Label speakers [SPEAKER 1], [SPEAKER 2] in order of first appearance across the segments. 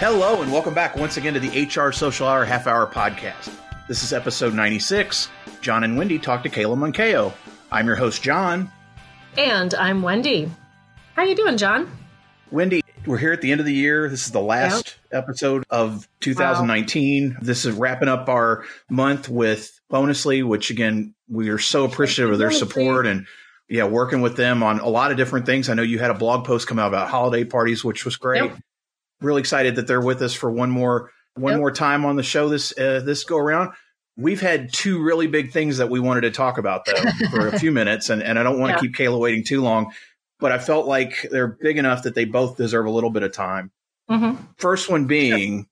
[SPEAKER 1] Hello, and welcome back once again to the HR Social Hour Half Hour Podcast. This is episode 96. Jon and Wendy talk to Kayla Moncayo. I'm your host, Jon.
[SPEAKER 2] And I'm Wendy. How are you doing, Jon?
[SPEAKER 1] Wendy, we're here at the end of the year. This is the last yep. episode of 2019. Wow. This is wrapping up our month with Bonusly, which again, we are so appreciative of their support and yeah, working with them on a lot of different things. I know you had a blog post come out about holiday parties, which was great. Yep. Really excited that they're with us for one more one yep. more time on the show this uh, this go around. We've had two really big things that we wanted to talk about though for a few minutes, and, and I don't want to yeah. keep Kayla waiting too long, but I felt like they're big enough that they both deserve a little bit of time. Mm-hmm. First one being,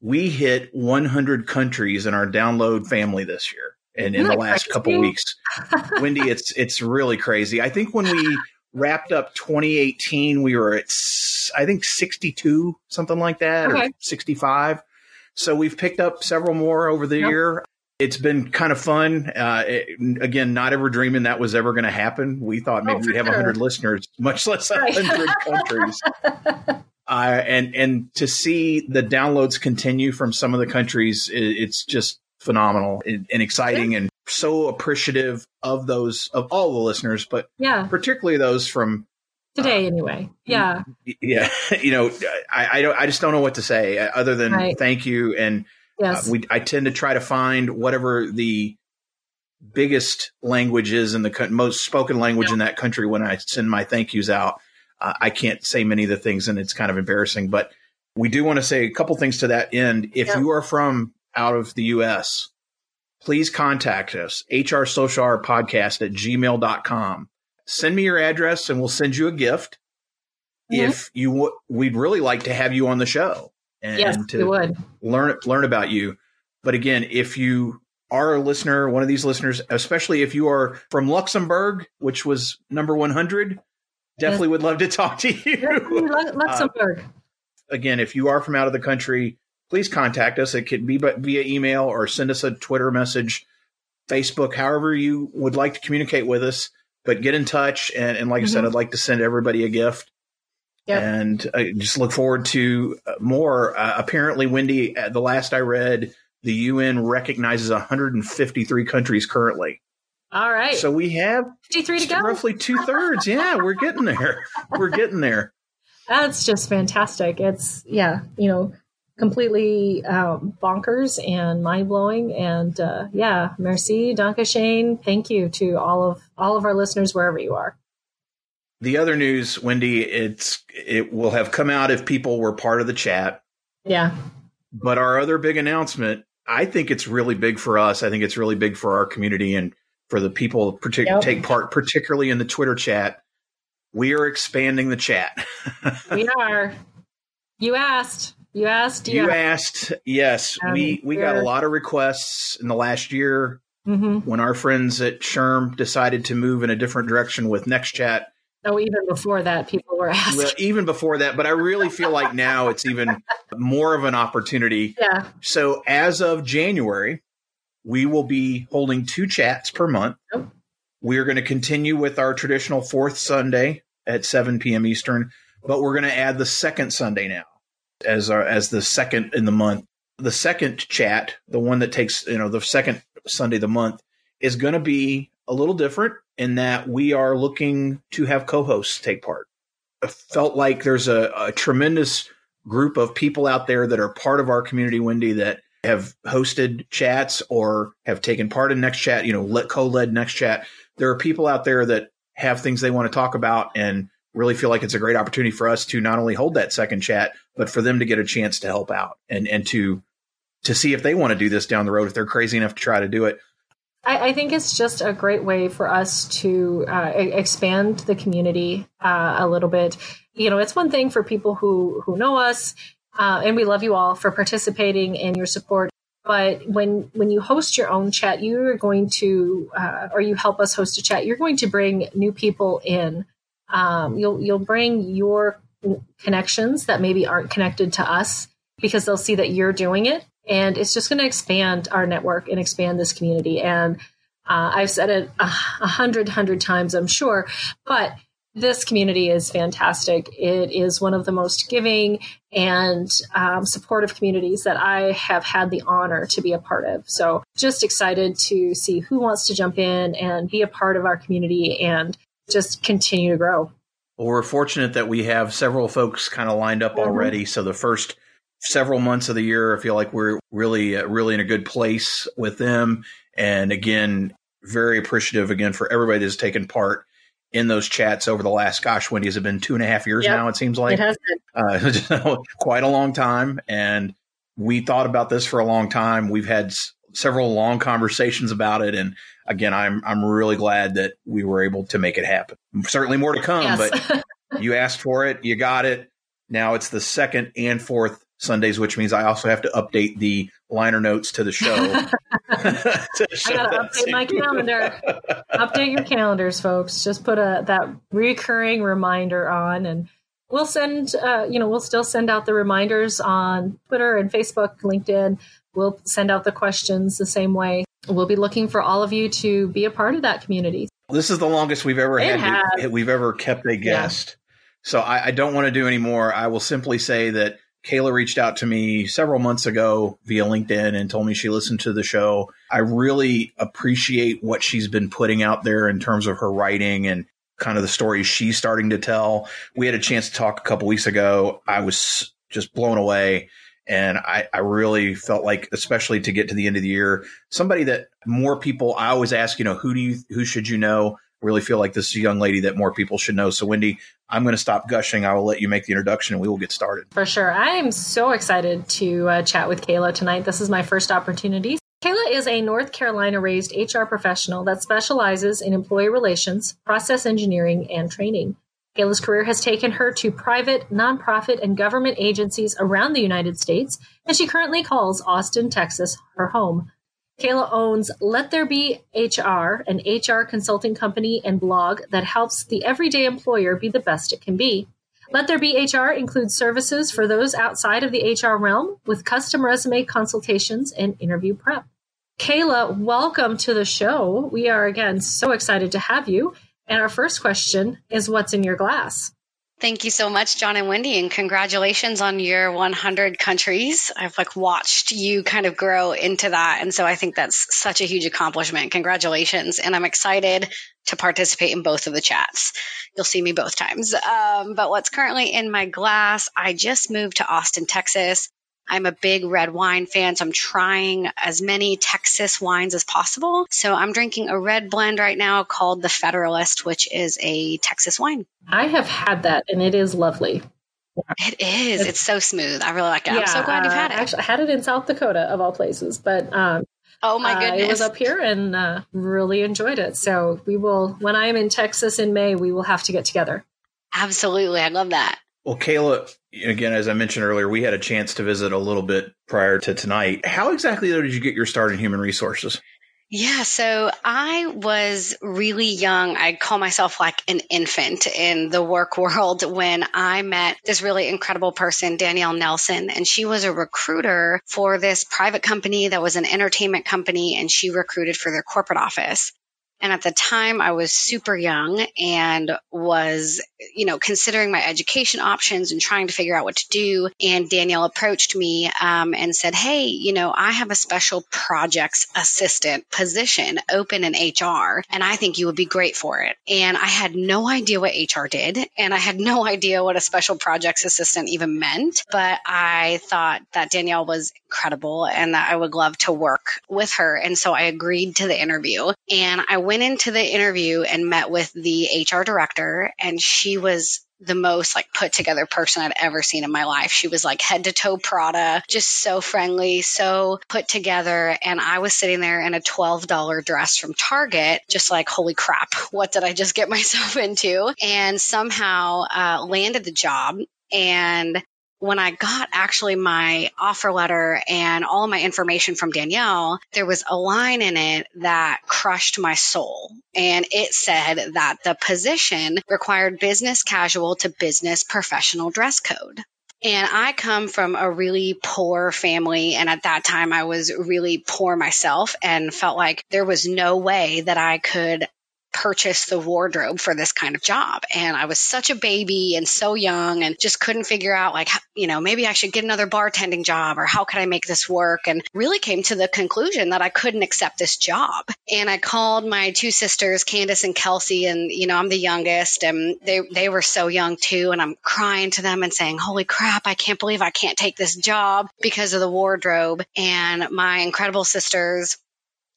[SPEAKER 1] we hit 100 countries in our download family this year and in the last crazy? couple weeks. Wendy, it's it's really crazy. I think when we wrapped up 2018, we were at I think 62, something like that, okay. or 65. So we've picked up several more over the yep. year. It's been kind of fun. Uh, it, again, not ever dreaming that was ever going to happen. We thought maybe oh, we'd have sure. 100 listeners, much less 100 countries. Uh, and and to see the downloads continue from some of the countries, it, it's just phenomenal and, and exciting, yeah. and so appreciative of those of all the listeners, but
[SPEAKER 2] yeah,
[SPEAKER 1] particularly those from
[SPEAKER 2] today uh, anyway. Yeah,
[SPEAKER 1] yeah. You know, I I, don't, I just don't know what to say uh, other than right. thank you. And yes. Uh, we I tend to try to find whatever the biggest language is in the most spoken language yeah. in that country when I send my thank yous out. Uh, I can't say many of the things, and it's kind of embarrassing. But we do want to say a couple things to that end. If yeah. you are from out of the U.S., please contact us, HR Social Hour Podcast at gmail.com. Send me your address and we'll send you a gift. Mm-hmm. If you would, we'd really like to have you on the show
[SPEAKER 2] and yes, to would.
[SPEAKER 1] learn learn about you. But again, if you are a listener, one of these listeners, especially if you are from Luxembourg, which was number 100, definitely yes. would love to talk to you.
[SPEAKER 2] Luxembourg. Uh,
[SPEAKER 1] again, if you are from out of the country, please contact us. It could be via email or send us a Twitter message, Facebook, however you would like to communicate with us. But get in touch. And, and like mm-hmm. I said, mm-hmm. I'd like to send everybody a gift. Yep. And I just look forward to more. Uh, apparently, Wendy, uh, the last I read, the UN recognizes 153 countries currently.
[SPEAKER 2] All right.
[SPEAKER 1] So we have
[SPEAKER 2] 53 to go.
[SPEAKER 1] Roughly two thirds. yeah, we're getting there. We're getting there.
[SPEAKER 2] That's just fantastic. It's, yeah, you know, completely um, bonkers and mind blowing. And uh, yeah, merci, Danke schön. Thank you to all of all of our listeners wherever you are.
[SPEAKER 1] The other news, Wendy, it's it will have come out if people were part of the chat.
[SPEAKER 2] Yeah.
[SPEAKER 1] But our other big announcement, I think it's really big for us. I think it's really big for our community and for the people partic- yep. take part, particularly in the Twitter chat. We are expanding the chat.
[SPEAKER 2] we are. You asked. You asked.
[SPEAKER 1] You asked. Yes, um, we we got a lot of requests in the last year mm-hmm. when our friends at SHRM decided to move in a different direction with NextChat.
[SPEAKER 2] Oh, even before that, people were asking. Well,
[SPEAKER 1] even before that, but I really feel like now it's even more of an opportunity.
[SPEAKER 2] Yeah.
[SPEAKER 1] So as of January, we will be holding two chats per month. Oh. We are going to continue with our traditional fourth Sunday at 7 p.m. Eastern, but we're going to add the second Sunday now as our as the second in the month. The second chat, the one that takes you know the second Sunday of the month, is going to be a little different in that we are looking to have co-hosts take part. I felt like there's a, a tremendous group of people out there that are part of our community, Wendy, that have hosted chats or have taken part in next chat, you know, let co-led next chat. There are people out there that have things they want to talk about and really feel like it's a great opportunity for us to not only hold that second chat, but for them to get a chance to help out and, and to to see if they want to do this down the road if they're crazy enough to try to do it.
[SPEAKER 2] I, I think it's just a great way for us to uh, expand the community uh, a little bit. You know, it's one thing for people who who know us, uh, and we love you all for participating and your support. But when when you host your own chat, you are going to, uh, or you help us host a chat, you're going to bring new people in um, you'll you'll bring your connections that maybe aren't connected to us because they'll see that you're doing it, and it's just going to expand our network and expand this community. And uh, I've said it a hundred hundred times, I'm sure, but this community is fantastic. It is one of the most giving and um, supportive communities that I have had the honor to be a part of. So, just excited to see who wants to jump in and be a part of our community and just continue to grow.
[SPEAKER 1] Well, we're fortunate that we have several folks kind of lined up mm-hmm. already. So, the first several months of the year, I feel like we're really, uh, really in a good place with them. And again, very appreciative again for everybody that's taken part in those chats over the last, gosh, Wendy, has it been two and a half years yep. now? It seems like
[SPEAKER 2] it has
[SPEAKER 1] been. Uh, quite a long time. And we thought about this for a long time. We've had several long conversations about it. And again, I'm, I'm really glad that we were able to make it happen. Certainly more to come, yes. but you asked for it. You got it. Now it's the second and fourth Sundays, which means I also have to update the liner notes to the show. to
[SPEAKER 2] I gotta update my calendar. update your calendars, folks. Just put a that recurring reminder on, and we'll send. Uh, you know, we'll still send out the reminders on Twitter and Facebook, LinkedIn. We'll send out the questions the same way. We'll be looking for all of you to be a part of that community.
[SPEAKER 1] This is the longest we've ever it had. To, we've ever kept a guest. Yeah. So I, I don't want to do any more. I will simply say that Kayla reached out to me several months ago via LinkedIn and told me she listened to the show. I really appreciate what she's been putting out there in terms of her writing and kind of the stories she's starting to tell. We had a chance to talk a couple weeks ago. I was just blown away. And I, I really felt like, especially to get to the end of the year, somebody that more people, I always ask, you know, who do you, who should you know? really feel like this is a young lady that more people should know. So, Wendy, I'm going to stop gushing. I will let you make the introduction and we will get started.
[SPEAKER 2] For sure. I am so excited to uh, chat with Kayla tonight. This is my first opportunity. Kayla is a North Carolina raised HR professional that specializes in employee relations, process engineering, and training. Kayla's career has taken her to private, nonprofit, and government agencies around the United States, and she currently calls Austin, Texas, her home. Kayla owns Let There Be HR, an HR consulting company and blog that helps the everyday employer be the best it can be. Let There Be HR includes services for those outside of the HR realm with custom resume consultations and interview prep. Kayla, welcome to the show. We are again so excited to have you. And our first question is What's in your glass?
[SPEAKER 3] Thank you so much, Jon and Wendy, and congratulations on your 100 countries. I've like watched you kind of grow into that. And so I think that's such a huge accomplishment. Congratulations. And I'm excited to participate in both of the chats. You'll see me both times. Um, but what's currently in my glass, I just moved to Austin, Texas. I'm a big red wine fan, so I'm trying as many Texas wines as possible. So I'm drinking a red blend right now called the Federalist, which is a Texas wine.
[SPEAKER 2] I have had that and it is lovely.
[SPEAKER 3] It is. It's, it's so smooth. I really like it. Yeah, I'm so glad you've had it.
[SPEAKER 2] I actually, I had it in South Dakota of all places, but um,
[SPEAKER 3] Oh my goodness!
[SPEAKER 2] Uh, it was up here and uh, really enjoyed it. So we will, when I am in Texas in May, we will have to get together.
[SPEAKER 3] Absolutely, I love that.
[SPEAKER 1] Well, Kayla, again, as I mentioned earlier, we had a chance to visit a little bit prior to tonight. How exactly though did you get your start in human resources?
[SPEAKER 3] Yeah, so I was really young. I call myself like an infant in the work world when I met this really incredible person, Danielle Nelson, and she was a recruiter for this private company that was an entertainment company and she recruited for their corporate office. And at the time I was super young and was, you know, considering my education options and trying to figure out what to do. And Danielle approached me um, and said, Hey, you know, I have a special projects assistant position open in HR and I think you would be great for it. And I had no idea what HR did. And I had no idea what a special projects assistant even meant. But I thought that Danielle was incredible and that I would love to work with her. And so I agreed to the interview and I went into the interview and met with the HR director, and she was the most like put together person I'd ever seen in my life. She was like head to toe Prada, just so friendly, so put together. And I was sitting there in a $12 dress from Target, just like, holy crap, what did I just get myself into? And somehow uh, landed the job. And when I got actually my offer letter and all my information from Danielle, there was a line in it that crushed my soul. And it said that the position required business casual to business professional dress code. And I come from a really poor family. And at that time, I was really poor myself and felt like there was no way that I could purchase the wardrobe for this kind of job. And I was such a baby and so young and just couldn't figure out like, you know, maybe I should get another bartending job or how could I make this work? And really came to the conclusion that I couldn't accept this job. And I called my two sisters, Candace and Kelsey, and, you know, I'm the youngest and they, they were so young too. And I'm crying to them and saying, holy crap, I can't believe I can't take this job because of the wardrobe. And my incredible sisters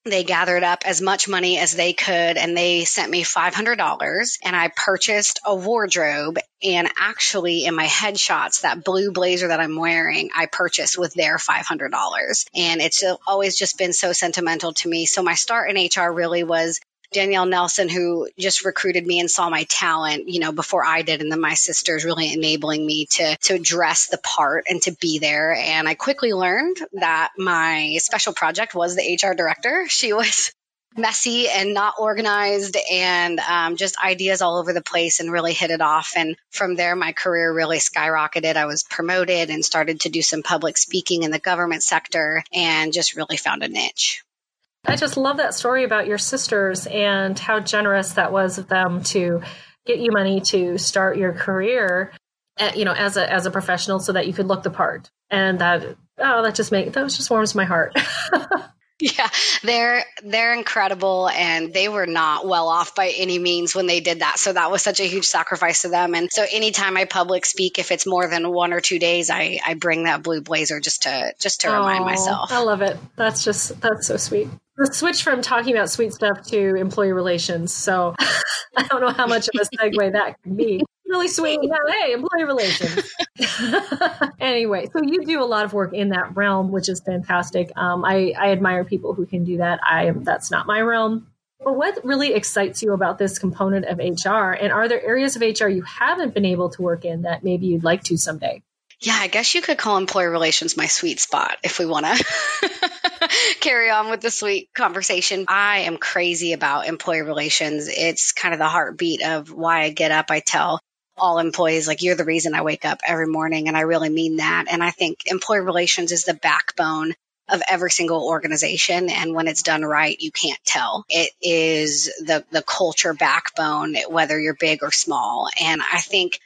[SPEAKER 3] they gathered up as much money as they could and they sent me $500 and I purchased a wardrobe. And actually in my headshots that blue blazer that I'm wearing I purchased with their $500 and it's always just been so sentimental to me. So my start in HR really was Danielle Nelson, who just recruited me and saw my talent, you know, before I did. And then my sisters really enabling me to, to dress the part and to be there. And I quickly learned that my special project was the HR director. She was messy and not organized and um, just ideas all over the place and really hit it off. And from there, my career really skyrocketed. I was promoted and started to do some public speaking in the government sector and just really found a niche.
[SPEAKER 2] I just love that story about your sisters and how generous that was of them to get you money to start your career, at, you know, as a as a professional, so that you could look the part. And that oh, that just make that just warms my heart.
[SPEAKER 3] Yeah, they're they're incredible and they were not well off by any means when they did that. So that was such a huge sacrifice to them. And so anytime I public speak, if it's more than one or two days, I, I bring that blue blazer just to just to remind myself.
[SPEAKER 2] I love it. That's just that's so sweet the switch from talking about sweet stuff to employee relations. So I don't know how much of a segue that could be. Really sweet. hey, employee relations. anyway, so you do a lot of work in that realm, which is fantastic. Um, I, I admire people who can do that. I that's not my realm. But what really excites you about this component of HR? And are there areas of HR you haven't been able to work in that maybe you'd like to someday?
[SPEAKER 3] Yeah, I guess you could call employer relations my sweet spot if we want to carry on with the sweet conversation. I am crazy about employer relations. It's kind of the heartbeat of why I get up. I tell all employees, like, you're the reason I wake up every morning. And I really mean that. And I think employee relations is the backbone of every single organization. And when it's done right, you can't tell. It is the, the culture backbone, whether you're big or small. And I think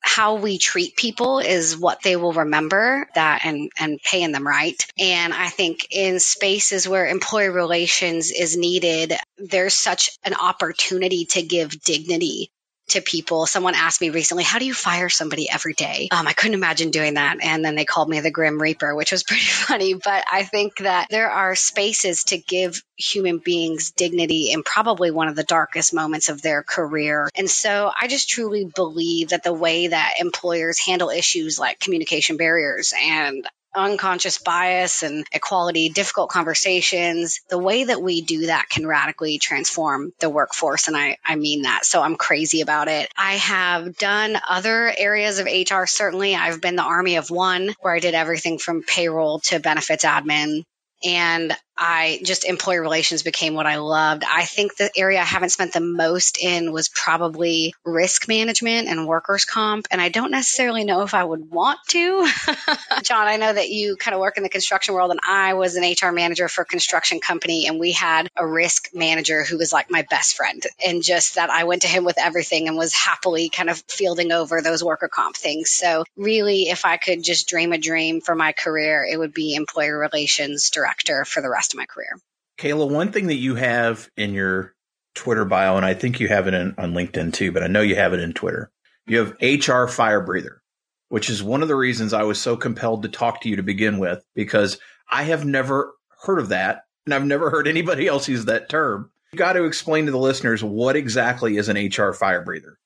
[SPEAKER 3] how we treat people is what they will remember that and and paying them right and i think in spaces where employee relations is needed there's such an opportunity to give dignity to people. Someone asked me recently, how do you fire somebody every day? Um, I couldn't imagine doing that. And then they called me the Grim Reaper, which was pretty funny. But I think that there are spaces to give human beings dignity in probably one of the darkest moments of their career. And so I just truly believe that the way that employers handle issues like communication barriers and unconscious bias and equality, difficult conversations, the way that we do that can radically transform the workforce. And I, I mean that. So I'm crazy about it. I have done other areas of HR. Certainly I've been the army of one where I did everything from payroll to benefits admin. And I just employee relations became what I loved. I think the area I haven't spent the most in was probably risk management and workers comp. And I don't necessarily know if I would want to. Jon, I know that you kind of work in the construction world and I was an HR manager for a construction company and we had a risk manager who was like my best friend. And just that I went to him with everything and was happily kind of fielding over those worker comp things. So really, if I could just dream a dream for my career, it would be employer relations director for the rest rest of my career.
[SPEAKER 1] Kayla, one thing that you have in your Twitter bio, and I think you have it in, on LinkedIn too, but I know you have it in Twitter. You have HR fire breather, which is one of the reasons I was so compelled to talk to you to begin with, because I have never heard of that. And I've never heard anybody else use that term. You got to explain to the listeners what exactly is an HR fire breather.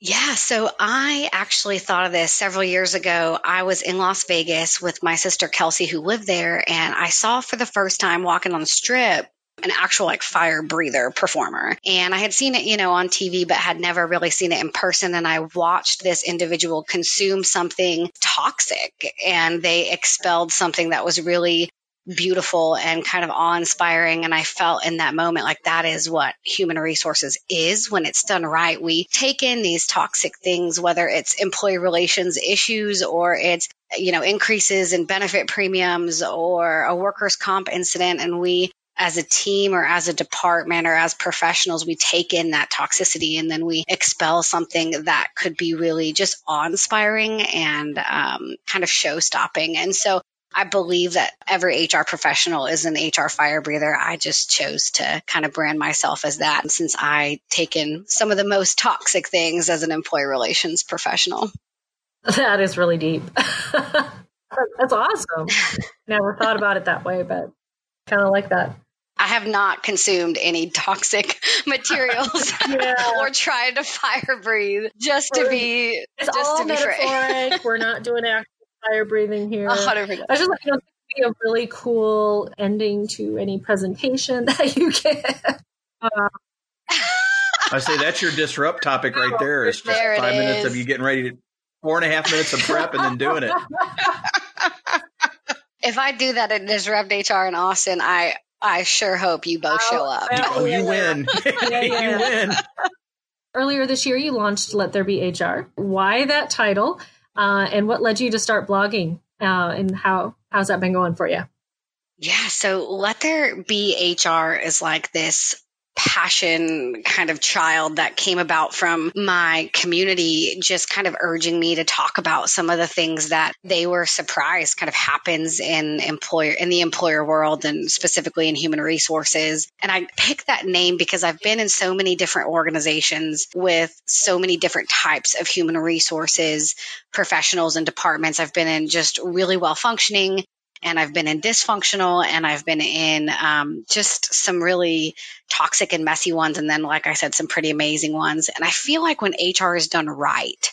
[SPEAKER 3] Yeah, so I actually thought of this several years ago. I was in Las Vegas with my sister Kelsey, who lived there, and I saw for the first time walking on the strip an actual like fire breather performer. And I had seen it, you know, on TV, but had never really seen it in person. And I watched this individual consume something toxic and they expelled something that was really beautiful and kind of awe inspiring. And I felt in that moment like that is what human resources is when it's done right. We take in these toxic things, whether it's employee relations issues or it's, you know, increases in benefit premiums or a workers' comp incident, and we as a team or as a department or as professionals, we take in that toxicity and then we expel something that could be really just awe inspiring and um, kind of show stopping. And so I believe that every HR professional is an HR fire breather. I just chose to kind of brand myself as that since I take in some of the most toxic things as an employee relations professional.
[SPEAKER 2] That is really deep. That's awesome. Never thought about it that way, but kind of like that.
[SPEAKER 3] I have not consumed any toxic materials yeah. or tried to fire breathe just to be
[SPEAKER 2] it's
[SPEAKER 3] just
[SPEAKER 2] all
[SPEAKER 3] to be
[SPEAKER 2] metaphoric. We're not doing actual fire breathing here. 100%. I just like you know, be a really cool ending to any presentation that you get. Uh,
[SPEAKER 1] I say that's your disrupt topic right there. It's just there five minutes of you getting ready to four and a half minutes of prep and then doing it.
[SPEAKER 3] if I do that at Disrupt HR in Austin, I I sure hope you both show up.
[SPEAKER 1] Oh, you win. yeah, yeah. you win.
[SPEAKER 2] Earlier this year, you launched Let There Be HR. Why that title? Uh, and what led you to start blogging? Uh, and how how's that been going for you?
[SPEAKER 3] Yeah, so Let There Be HR is like this passion kind of child that came about from my community just kind of urging me to talk about some of the things that they were surprised kind of happens in employer in the employer world and specifically in human resources. And i picked that name because i've been in so many different organizations with so many different types of human resources professionals and departments. I've been in just really well functioning and I've been in dysfunctional and I've been in um, just some really toxic and messy ones. And then, like I said, some pretty amazing ones. And I feel like when HR is done right,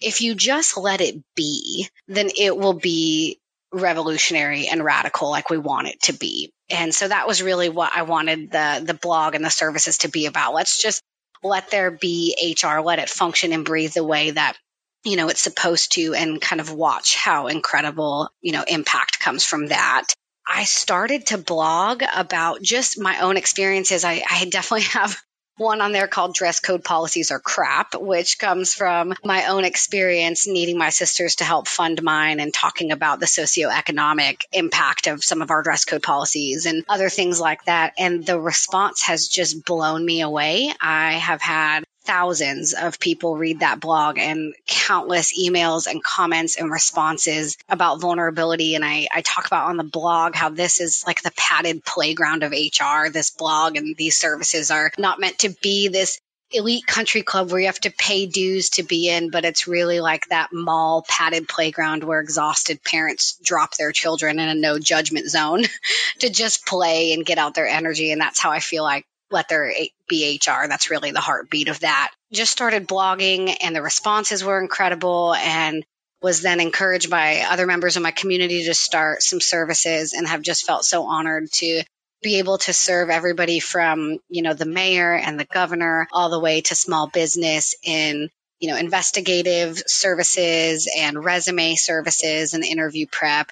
[SPEAKER 3] if you just let it be, then it will be revolutionary and radical like we want it to be. And so that was really what I wanted the the blog and the services to be about. Let's just let there be HR, let it function and breathe the way that you know, it's supposed to and kind of watch how incredible, you know, impact comes from that. I started to blog about just my own experiences. I, I definitely have one on there called dress code policies are crap, which comes from my own experience needing my sisters to help fund mine and talking about the socioeconomic impact of some of our dress code policies and other things like that. And the response has just blown me away. I have had thousands of people read that blog and countless emails and comments and responses about vulnerability. And I, I talk about on the blog how this is like the padded playground of HR. This blog and these services are not meant to be this elite country club where you have to pay dues to be in, but it's really like that mall padded playground where exhausted parents drop their children in a no judgment zone to just play and get out their energy. And that's how I feel like let there be HR. That's really the heartbeat of that. Just started blogging and the responses were incredible and was then encouraged by other members of my community to start some services and have just felt so honored to be able to serve everybody from, you know, the mayor and the governor all the way to small business in, you know, investigative services and resume services and interview prep.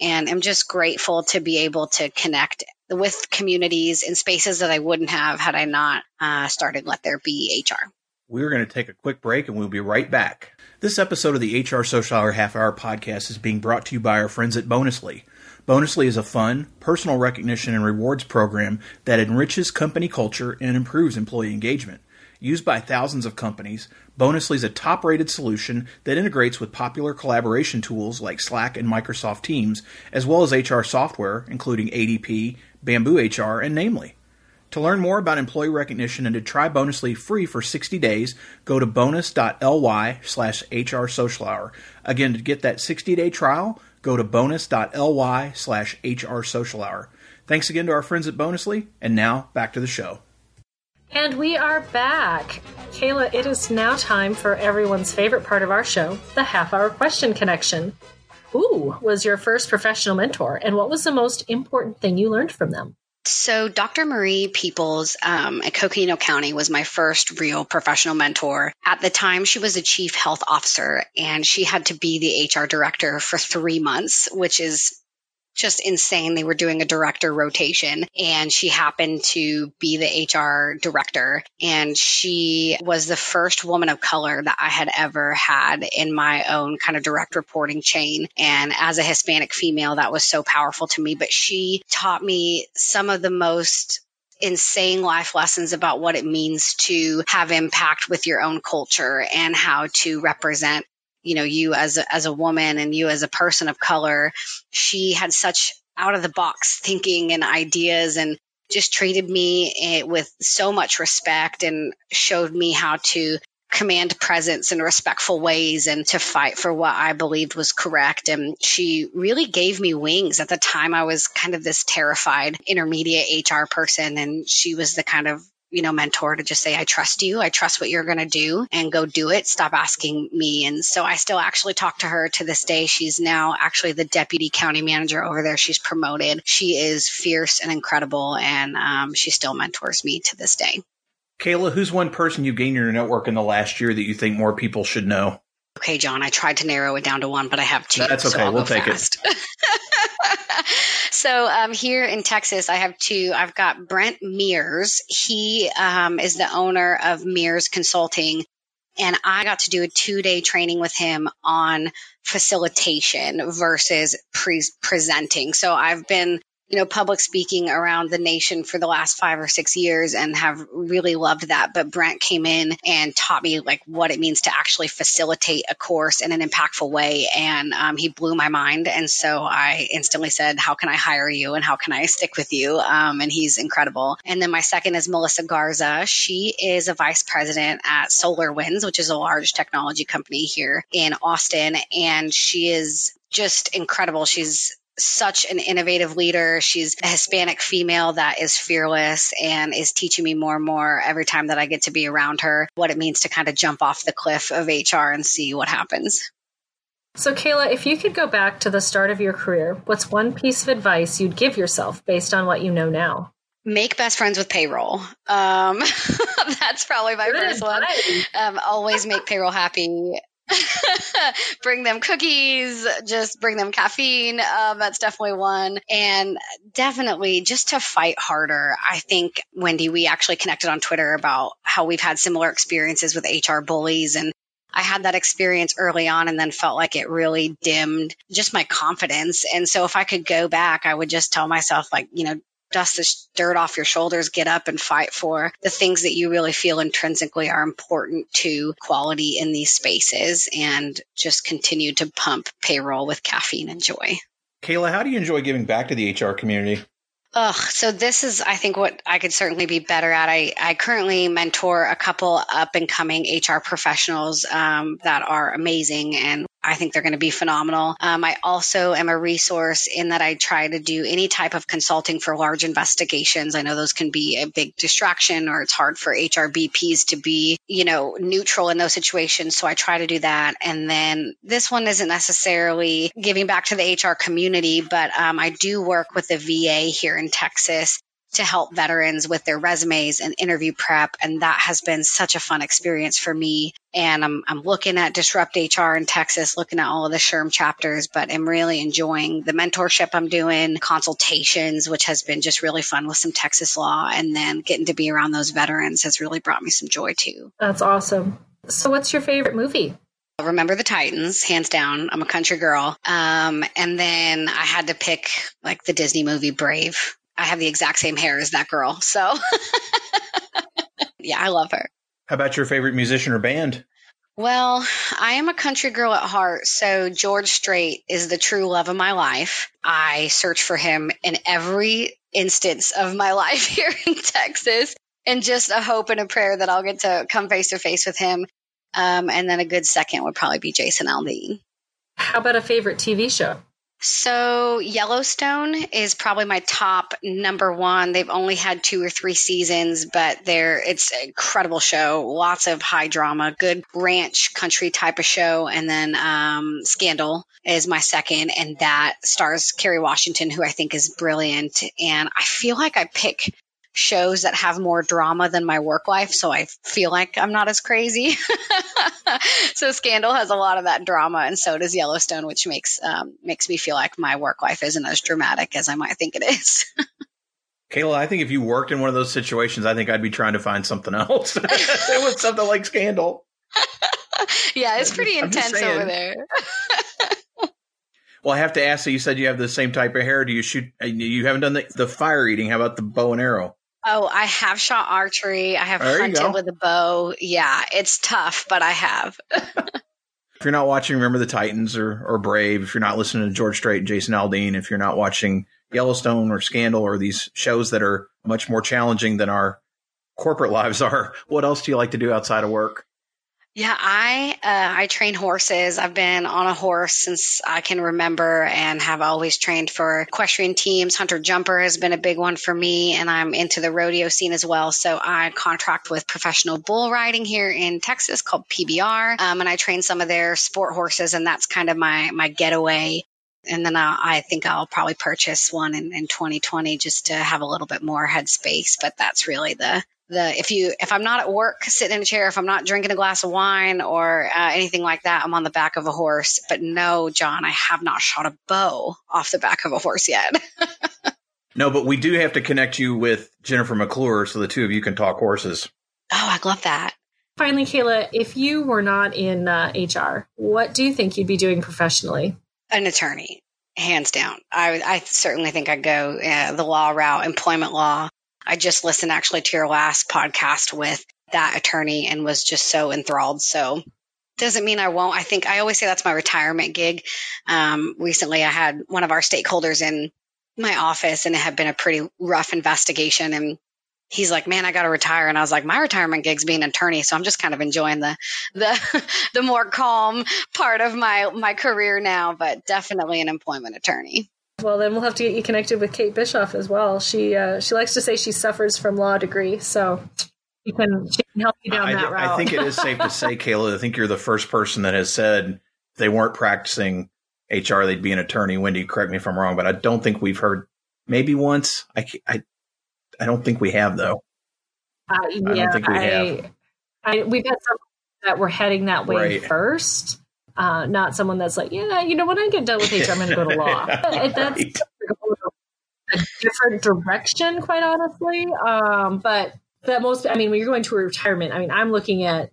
[SPEAKER 3] And I'm just grateful to be able to connect with communities in spaces that I wouldn't have had I not uh, started Let There Be HR.
[SPEAKER 1] We're going to take a quick break and we'll be right back. This episode of the HR Social Hour Half Hour podcast is being brought to you by our friends at Bonusly. Bonusly is a fun, personal recognition and rewards program that enriches company culture and improves employee engagement. Used by thousands of companies, Bonusly is a top rated solution that integrates with popular collaboration tools like Slack and Microsoft Teams, as well as HR software, including ADP, Bamboo HR, and Namely. To learn more about employee recognition and to try Bonusly free for 60 days, go to bonus.ly slash HR Social Hour. Again, to get that 60 day trial, go to bonus.ly slash HR Social Hour. Thanks again to our friends at Bonusly, and now back to the show.
[SPEAKER 2] And we are back. Kayla, it is now time for everyone's favorite part of our show, the half hour question connection. Who was your first professional mentor, and what was the most important thing you learned from them?
[SPEAKER 3] So, Dr. Marie Peoples um, at Coconino County was my first real professional mentor. At the time, she was a chief health officer and she had to be the HR director for three months, which is just insane. They were doing a director rotation and she happened to be the HR director. And she was the first woman of color that I had ever had in my own kind of direct reporting chain. And as a Hispanic female, that was so powerful to me. But she taught me some of the most insane life lessons about what it means to have impact with your own culture and how to represent you know, you as a, as a woman and you as a person of color. She had such out of the box thinking and ideas and just treated me eh, with so much respect and showed me how to command presence in respectful ways and to fight for what I believed was correct. And she really gave me wings. At the time, I was kind of this terrified intermediate HR person, and she was the kind of you know, mentor to just say, I trust you. I trust what you're going to do and go do it. Stop asking me. And so I still actually talk to her to this day. She's now actually the deputy county manager over there. She's promoted. She is fierce and incredible. And um, she still mentors me to this day.
[SPEAKER 1] Kayla, who's one person you gained in your network in the last year that you think more people should know?
[SPEAKER 3] Okay, Jon, I tried to narrow it down to one, but I have two.
[SPEAKER 1] That's okay.
[SPEAKER 3] So
[SPEAKER 1] we'll take fast. it.
[SPEAKER 3] so um, here in Texas, I have two. I've got Brent Meers. He um, is the owner of Meers Consulting. And I got to do a two day training with him on facilitation versus pre- presenting. So I've been you know, public speaking around the nation for the last five or six years and have really loved that. But Brent came in and taught me like what it means to actually facilitate a course in an impactful way. And um, he blew my mind. And so I instantly said, how can I hire you? And how can I stick with you? Um, and he's incredible. And then my second is Melissa Garza. She is a vice president at SolarWinds, which is a large technology company here in Austin. And she is just incredible. She's such an innovative leader. She's a Hispanic female that is fearless and is teaching me more and more every time that I get to be around her what it means to kind of jump off the cliff of HR and see what happens.
[SPEAKER 2] So, Kayla, if you could go back to the start of your career, what's one piece of advice you'd give yourself based on what you know now?
[SPEAKER 3] Make best friends with payroll. Um, that's probably my Good first advice. one. Um, always make payroll happy. bring them cookies, just bring them caffeine. Um, that's definitely one. And definitely just to fight harder. I think, Wendy, we actually connected on Twitter about how we've had similar experiences with HR bullies and I had that experience early on and then felt like it really dimmed just my confidence. And so if I could go back, I would just tell myself like, you know, dust the dirt off your shoulders, get up and fight for the things that you really feel intrinsically are important to quality in these spaces and just continue to pump payroll with caffeine and joy.
[SPEAKER 1] Kayla, how do you enjoy giving back to the HR community?
[SPEAKER 3] Ugh, so this is, I think, what I could certainly be better at. I, I currently mentor a couple up and coming HR professionals um, that are amazing and I think they're going to be phenomenal. Um, I also am a resource in that I try to do any type of consulting for large investigations. I know those can be a big distraction or it's hard for HRBPs to be, you know, neutral in those situations. So I try to do that. And then this one isn't necessarily giving back to the HR community, but um, I do work with the VA here in Texas to help veterans with their resumes and interview prep. And that has been such a fun experience for me. And I'm, I'm looking at Disrupt HR in Texas, looking at all of the SHRM chapters, but I'm really enjoying the mentorship I'm doing, consultations, which has been just really fun with some Texas law. And then getting to be around those veterans has really brought me some joy too.
[SPEAKER 2] That's awesome. So, what's your favorite movie?
[SPEAKER 3] Remember the Titans, hands down. I'm a country girl. Um, and then I had to pick like the Disney movie Brave. I have the exact same hair as that girl. So yeah, I love her.
[SPEAKER 1] How about your favorite musician or band?
[SPEAKER 3] Well, I am a country girl at heart, so George Strait is the true love of my life. I search for him in every instance of my life here in Texas, and just a hope and a prayer that I'll get to come face to face with him. Um, and then a good second would probably be Jason Aldean.
[SPEAKER 2] How about a favorite TV show?
[SPEAKER 3] So Yellowstone is probably my top number one. They've only had two or three seasons, but they're it's an incredible show. Lots of high drama, good ranch country type of show. And then um, Scandal is my second, and that stars Kerry Washington, who I think is brilliant. And I feel like I pick shows that have more drama than my work life. So I feel like I'm not as crazy. so Scandal has a lot of that drama and so does Yellowstone, which makes, um, makes me feel like my work life isn't as dramatic as I might think it is.
[SPEAKER 1] Kayla, I think if you worked in one of those situations, I think I'd be trying to find something else. it was something like Scandal.
[SPEAKER 3] yeah, it's pretty intense over there.
[SPEAKER 1] well, I have to ask. So you said you have the same type of hair. Do you shoot? Uh, you haven't done the, the fire eating. How about the bow and arrow?
[SPEAKER 3] Oh, I have shot archery. I have there hunted with a bow. Yeah, it's tough, but I have.
[SPEAKER 1] if you're not watching, remember the Titans or, or Brave. If you're not listening to George Strait and Jason Aldean, if you're not watching Yellowstone or Scandal or these shows that are much more challenging than our corporate lives are, what else do you like to do outside of work?
[SPEAKER 3] Yeah, I uh, I train horses. I've been on a horse since I can remember, and have always trained for equestrian teams. Hunter jumper has been a big one for me, and I'm into the rodeo scene as well. So I contract with professional bull riding here in Texas called PBR, um, and I train some of their sport horses, and that's kind of my my getaway and then I'll, i think I'll probably purchase one in, in 2020 just to have a little bit more headspace. But that's really the the if you if I'm not at work sitting in a chair, if I'm not drinking a glass of wine or uh, anything like that, I'm on the back of a horse. But no, Jon, I have not shot a bow off the back of a horse yet.
[SPEAKER 1] no, but we do have to connect you with Jennifer McClure so the two of you can talk horses.
[SPEAKER 3] Oh, I love that.
[SPEAKER 2] Finally, Kayla, if you were not in uh, HR, what do you think you'd be doing professionally?
[SPEAKER 3] An attorney, hands down. I, I certainly think I'd go uh, the law route, employment law. I just listened actually to your last podcast with that attorney and was just so enthralled. So doesn't mean I won't. I think I always say that's my retirement gig. Um, recently, I had one of our stakeholders in my office, and it had been a pretty rough investigation. And he's like, "Man, I got to retire." And I was like, "My retirement gig's being an attorney, so I'm just kind of enjoying the the the more calm part of my my career now, but definitely an employment attorney."
[SPEAKER 2] Well, then we'll have to get you connected with Kate Bischoff as well. She uh, she likes to say she suffers from law degree, so she can she can help you down
[SPEAKER 1] I,
[SPEAKER 2] that route.
[SPEAKER 1] I think it is safe to say, Kayla. I think you're the first person that has said they weren't practicing HR; they'd be an attorney. Wendy, correct me if I'm wrong, but I don't think we've heard. Maybe once. I I, I don't think we have though.
[SPEAKER 2] Uh, yeah, I don't think we I, have. I, we've had some that were heading that way right. first uh, not someone that's like, yeah, you know, when I get done with HR, I'm going to go to law. right. That's a different direction, quite honestly. Um, but that most, I mean, when you're going to a retirement, I mean, I'm looking at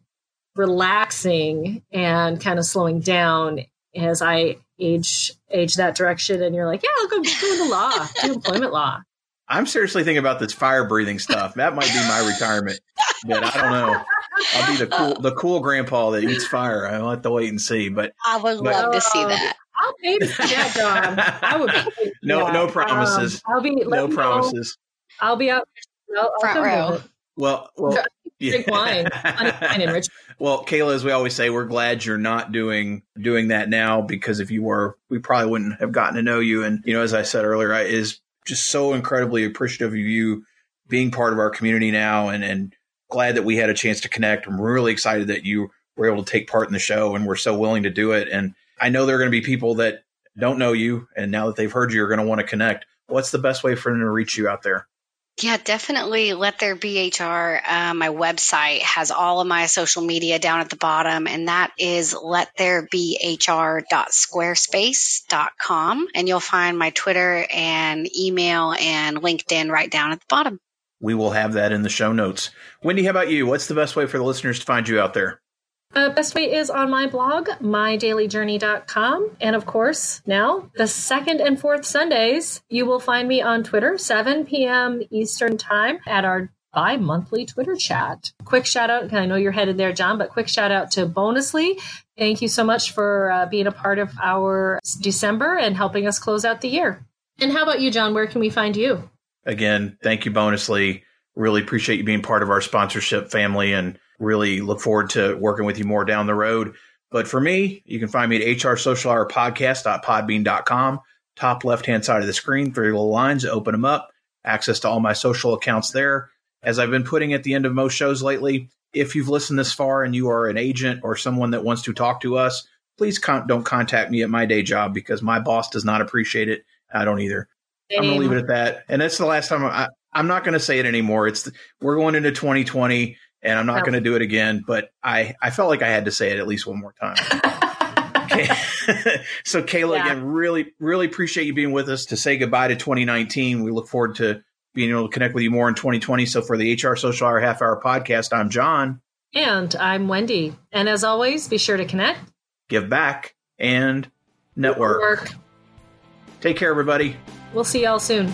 [SPEAKER 2] relaxing and kind of slowing down as I age age that direction. And you're like, yeah, I'll go do the law, do employment law.
[SPEAKER 1] I'm seriously thinking about this fire breathing stuff. That might be my retirement, but I don't know. I'll be the cool the cool grandpa that eats fire. I'll have to wait and see. But
[SPEAKER 3] I would but, love to see that.
[SPEAKER 2] I'll pay to that, Jon. I would.
[SPEAKER 1] no,
[SPEAKER 2] that.
[SPEAKER 1] no promises. Um, I'll be no promises.
[SPEAKER 2] Know. I'll be out
[SPEAKER 3] I'll, front I'll row.
[SPEAKER 1] Well, well,
[SPEAKER 2] drink yeah. wine, wine
[SPEAKER 1] Well, Kayla, as we always say, we're glad you're not doing doing that now because if you were, we probably wouldn't have gotten to know you. And you know, as I said earlier, I is just so incredibly appreciative of you being part of our community now and and glad that we had a chance to connect. I'm really excited that you were able to take part in the show and we're so willing to do it. And I know there are going to be people that don't know you and now that they've heard you are going to want to connect. What's the best way for them to reach you out there?
[SPEAKER 3] Yeah, definitely. Let there be HR. Uh, my website has all of my social media down at the bottom, and that is lettherebehr.squarespace.com. And you'll find my Twitter and email and LinkedIn right down at the bottom.
[SPEAKER 1] We will have that in the show notes. Wendy, how about you? What's the best way for the listeners to find you out there?
[SPEAKER 2] Uh, best way is on my blog, mydailyjourney.com. And of course, now the second and fourth Sundays, you will find me on Twitter, 7 p.m. Eastern Time at our bi monthly Twitter chat. Quick shout out, I know you're headed there, Jon, but quick shout out to Bonusly. Thank you so much for uh, being a part of our December and helping us close out the year. And how about you, Jon? Where can we find you?
[SPEAKER 1] Again, thank you, Bonusly. Really appreciate you being part of our sponsorship family and really look forward to working with you more down the road. But for me, you can find me at hrsocialhourpodcast.podbean.com. Top left hand side of the screen, three little lines, open them up, access to all my social accounts there. As I've been putting at the end of most shows lately, if you've listened this far and you are an agent or someone that wants to talk to us, please con- don't contact me at my day job because my boss does not appreciate it. I don't either. I'm gonna leave it at that. And that's the last time I, I'm not going to say it anymore. It's we're going into 2020 and I'm not oh. going to do it again, but I, I felt like I had to say it at least one more time. so Kayla, yeah. again, really, really appreciate you being with us to say goodbye to 2019. We look forward to being able to connect with you more in 2020. So for the HR Social Hour Half Hour podcast, I'm Jon.
[SPEAKER 2] And I'm Wendy. And as always, be sure to connect,
[SPEAKER 1] give back, and network. network. Take care, everybody.
[SPEAKER 2] We'll see y'all soon.